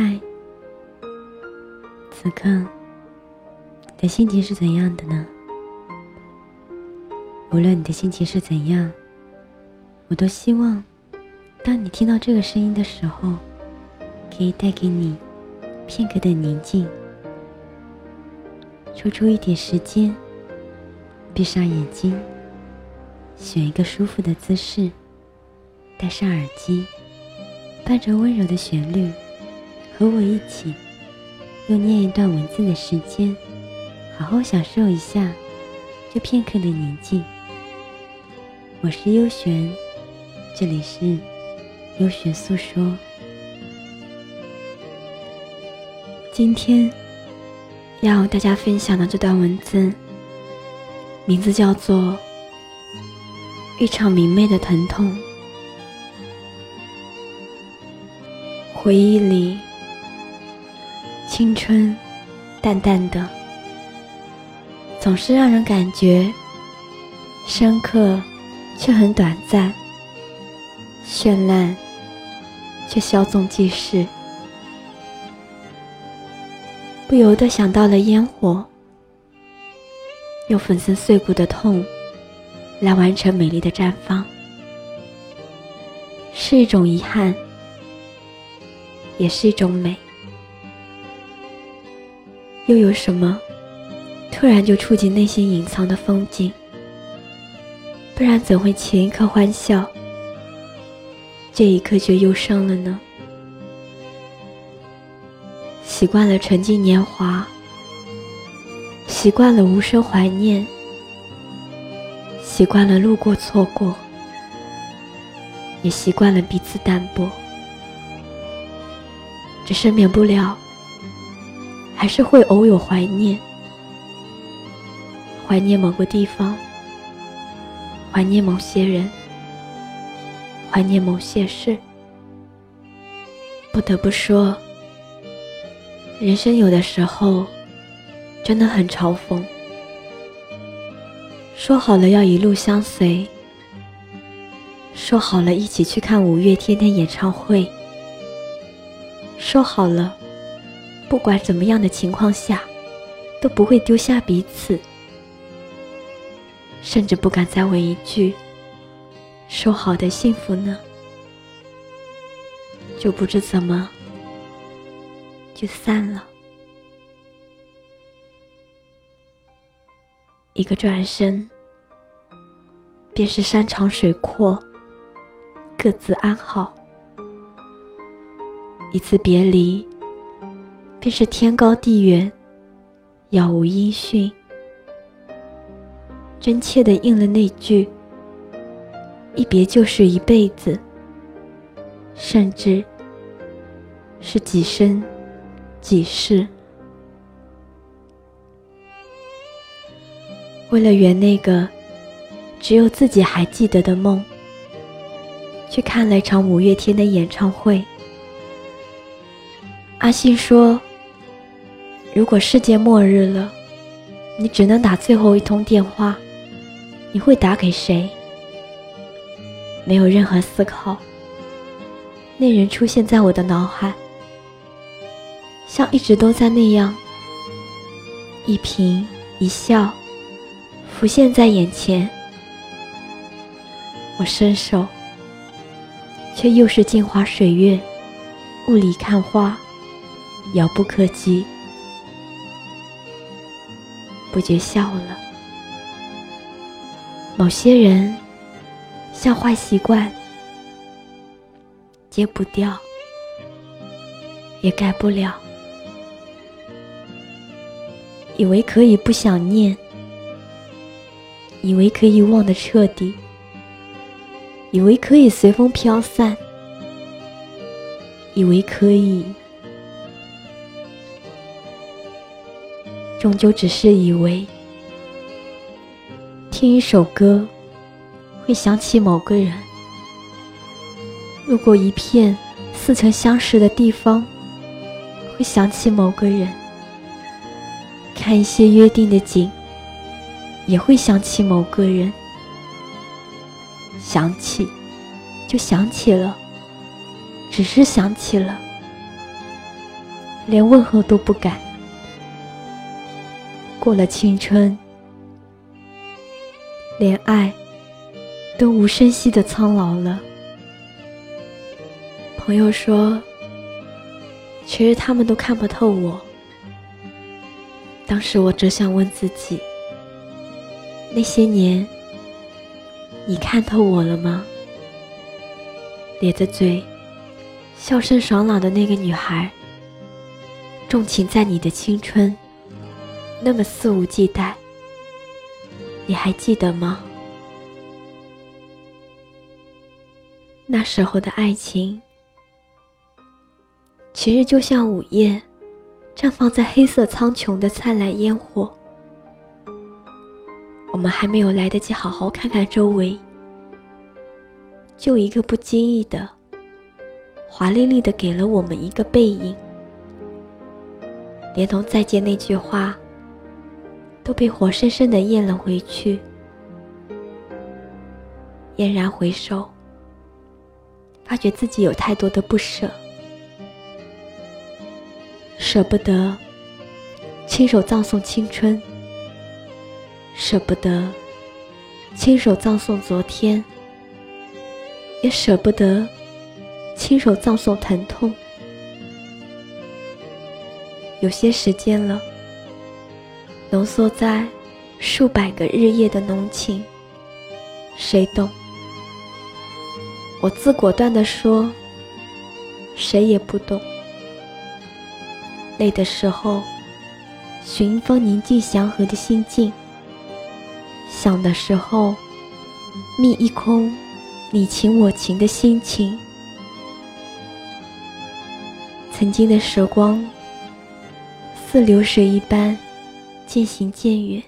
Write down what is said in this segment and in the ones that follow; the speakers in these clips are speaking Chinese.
嗨，此刻你的心情是怎样的呢？无论你的心情是怎样，我都希望，当你听到这个声音的时候，可以带给你片刻的宁静。抽出一点时间，闭上眼睛，选一个舒服的姿势，戴上耳机，伴着温柔的旋律，和我一起用念一段文字的时间，好好享受一下这片刻的宁静。我是优璇，这里是优璇诉说。今天要大家分享的这段文字，名字叫做《一场明媚的疼痛》。回忆里，青春淡淡的，总是让人感觉深刻。却很短暂，绚烂，却稍纵即逝。不由得想到了烟火，用粉身碎骨的痛来完成美丽的绽放，是一种遗憾，也是一种美。又有什么，突然就触及内心隐藏的风景？不然怎会前一刻欢笑，这一刻却忧伤了呢？习惯了纯净年华，习惯了无声怀念，习惯了路过错过，也习惯了彼此淡薄，只是免不了，还是会偶有怀念，怀念某个地方。怀念某些人，怀念某些事。不得不说，人生有的时候真的很嘲讽。说好了要一路相随，说好了一起去看五月天的演唱会，说好了不管怎么样的情况下都不会丢下彼此。甚至不敢再问一句：“说好的幸福呢？”就不知怎么就散了。一个转身，便是山长水阔，各自安好；一次别离，便是天高地远，杳无音讯。真切的应了那句：“一别就是一辈子，甚至是几生几世。”为了圆那个只有自己还记得的梦，去看了一场五月天的演唱会。阿信说：“如果世界末日了，你只能打最后一通电话。”你会打给谁？没有任何思考，那人出现在我的脑海，像一直都在那样，一颦一笑，浮现在眼前。我伸手，却又是镜花水月，雾里看花，遥不可及，不觉笑了。某些人像坏习惯，戒不掉，也改不了。以为可以不想念，以为可以忘得彻底，以为可以随风飘散，以为可以，终究只是以为。听一首歌，会想起某个人；路过一片似曾相识的地方，会想起某个人；看一些约定的景，也会想起某个人。想起，就想起了，只是想起了，连问候都不敢。过了青春，连爱都无声息的苍老了。朋友说，其实他们都看不透我。当时我只想问自己：那些年，你看透我了吗？咧着嘴，笑声爽朗的那个女孩，重情在你的青春，那么肆无忌惮，你还记得吗？那时候的爱情，其实就像午夜。绽放在黑色苍穹的灿烂烟火，我们还没有来得及好好看看周围，就一个不经意的、华丽丽的给了我们一个背影，连同再见那句话都被活生生的咽了回去。嫣然回首，发觉自己有太多的不舍。舍不得亲手葬送青春，舍不得亲手葬送昨天，也舍不得亲手葬送疼痛。有些时间了，浓缩在数百个日夜的浓情，谁懂？我自果断地说，谁也不懂。累的时候，寻一方宁静祥和的心境；想的时候，觅一空你情我情的心情。曾经的时光，似流水一般渐行渐远，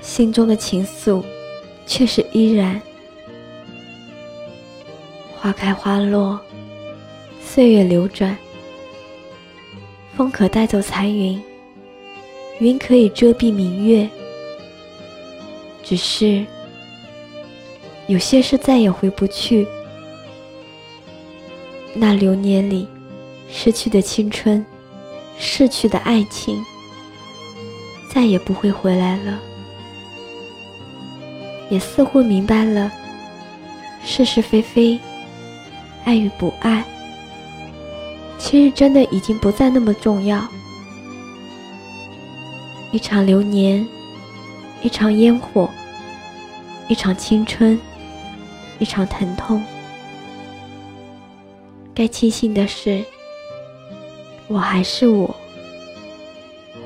心中的情愫却是依然。花开花落，岁月流转。风可带走残云，云可以遮蔽明月。只是有些事再也回不去。那流年里失去的青春，逝去的爱情，再也不会回来了。也似乎明白了是是非非，爱与不爱。其实真的已经不再那么重要。一场流年，一场烟火，一场青春，一场疼痛。该庆幸的是，我还是我。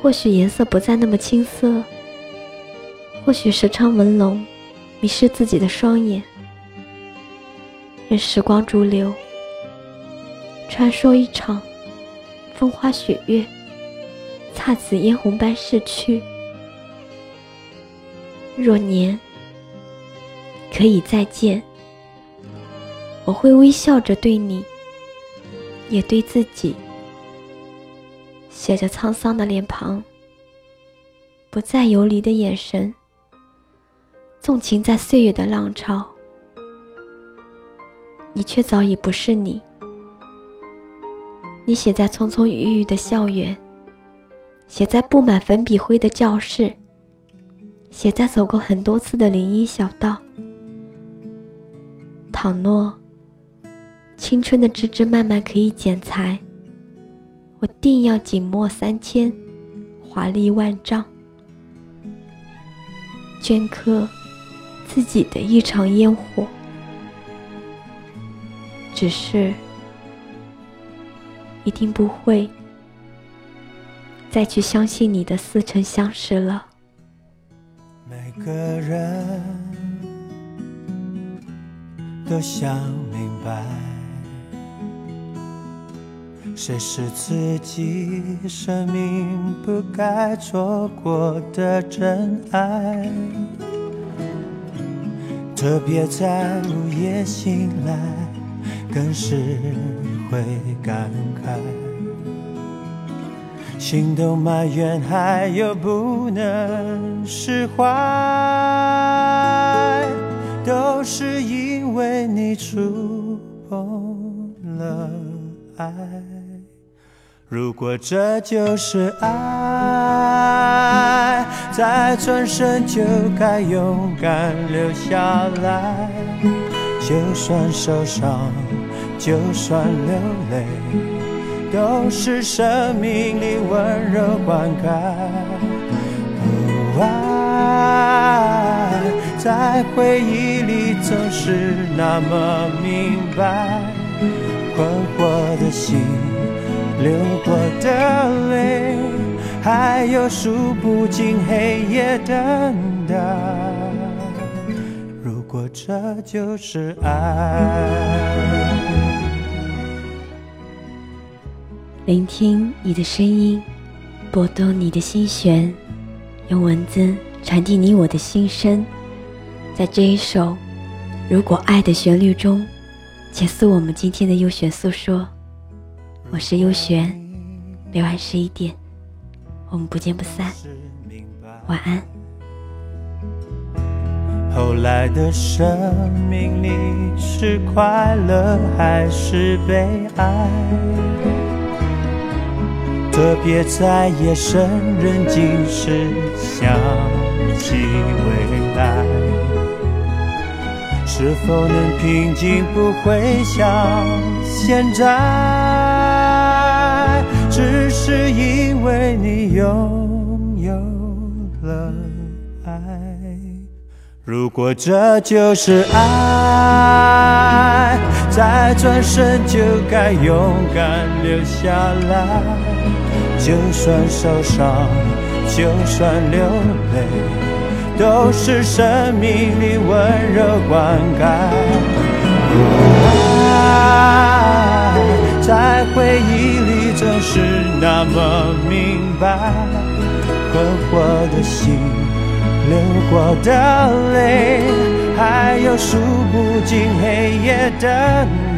或许颜色不再那么青涩，或许时常纹龙，迷失自己的双眼。任时光逐流。传说一场风花雪月，姹紫嫣红般逝去。若年可以再见，我会微笑着对你，也对自己，写着沧桑的脸庞，不再游离的眼神，纵情在岁月的浪潮。你却早已不是你。你写在葱葱郁郁的校园，写在布满粉笔灰的教室，写在走过很多次的林荫小道。倘若青春的枝枝蔓蔓可以剪裁，我定要锦墨三千，华丽万丈，镌刻自己的一场烟火。只是。一定不会再去相信你的似曾相识了。每个人都想明白，谁是自己生命不该错过的真爱，特别在午夜醒来，更是。会感慨，心都埋怨，还有不能释怀，都是因为你触碰爱。如果这就是爱，再转身就该勇敢留下来。就算受伤，就算流泪，都是生命里温柔灌溉。爱在回忆里总是那么明白，困惑的心，流过的泪，还有数不尽黑夜等待。如果这就是爱，聆听你的声音，拨动你的心弦，用文字传递你我的心声。在这一首《如果爱》的旋律中，结束我们今天的优选诉说。我是优璇，每晚十一点，我们不见不散。晚安。后来的生命里是快乐还是悲哀？特别在夜深人静时想起未来，是否能平静？不会像现在，只是因为你拥有了爱。如果这就是爱，再转身就该勇敢留下来。就算受伤，就算流泪，都是生命里温柔灌溉。爱在回忆里总是那么明白，困惑的心，流过的泪，还有数不尽黑夜等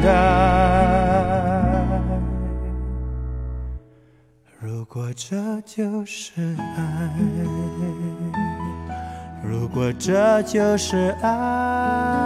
待。如果这就是爱，如果这就是爱。